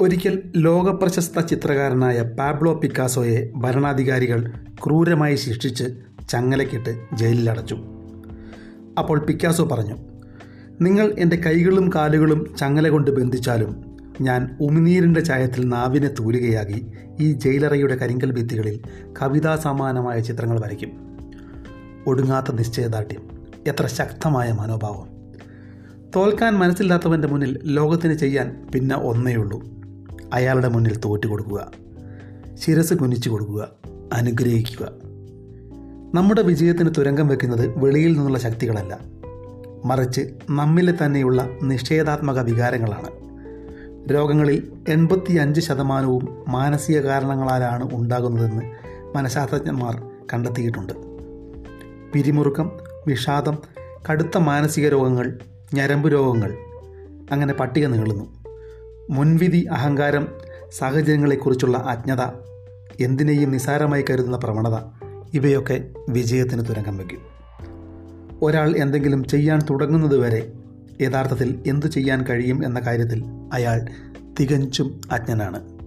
ഒരിക്കൽ ലോകപ്രശസ്ത ചിത്രകാരനായ പാബ്ലോ പിക്കാസോയെ ഭരണാധികാരികൾ ക്രൂരമായി ശിക്ഷിച്ച് ചങ്ങലക്കിട്ട് ജയിലിലടച്ചു. അപ്പോൾ പിക്കാസോ പറഞ്ഞു നിങ്ങൾ എന്റെ കൈകളും കാലുകളും ചങ്ങല കൊണ്ട് ബന്ധിച്ചാലും ഞാൻ ഉമിനീരിന്റെ ചായത്തിൽ നാവിനെ തൂലുകയാകി ഈ ജയിലറയുടെ കരിങ്കൽ ഭിത്തികളിൽ കവിതാ സമാനമായ ചിത്രങ്ങൾ വരയ്ക്കും. ഒടുങ്ങാത്ത നിശ്ചയദാർഢ്യം എത്ര ശക്തമായ മനോഭാവം. തോൽക്കാൻ മനസ്സില്ലാത്തവന്റെ മുന്നിൽ ലോകത്തിന് ചെയ്യാൻ പിന്നെ ഒന്നേയുള്ളൂ. അയാളുടെ മുന്നിൽ തോറ്റു കൊടുക്കുക. ശിരസ് കുനിച്ചു കൊടുക്കുക. അനുഗ്രഹിക്കുക. നമ്മുടെ വിജയത്തിന് തുരങ്കം വെക്കുന്നത് വെളിയിൽ നിന്നുള്ള ശക്തികളല്ല. മറിച്ച് നമ്മിലെ തന്നെയുള്ള നിഷേധാത്മക വികാരങ്ങളാണ്. രോഗങ്ങളിൽ എൺപത്തി അഞ്ച് ശതമാനവും മാനസിക കാരണങ്ങളാലാണ് ഉണ്ടാകുന്നതെന്ന് മനഃശാസ്ത്രജ്ഞന്മാർ കണ്ടെത്തിയിട്ടുണ്ട്. പിരിമുറുക്കം വിഷാദം കടുത്ത മാനസിക രോഗങ്ങൾ ഞരമ്പ് രോഗങ്ങൾ അങ്ങനെ പട്ടിക നീളുന്നു. മുൻവിധി അഹങ്കാരം സാഹചര്യങ്ങളെക്കുറിച്ചുള്ള അജ്ഞത എന്തിനേയും നിസാരമായി കരുതുന്ന പ്രവണത ഇവയൊക്കെ വിജയത്തിന് തുരങ്കം വയ്ക്കും. ഒരാൾ എന്തെങ്കിലും ചെയ്യാൻ തുടങ്ങുന്നതുവരെ യഥാർത്ഥത്തിൽ എന്തു ചെയ്യാൻ കഴിയും എന്ന കാര്യത്തിൽ അയാൾ തികച്ചും അജ്ഞനാണ്.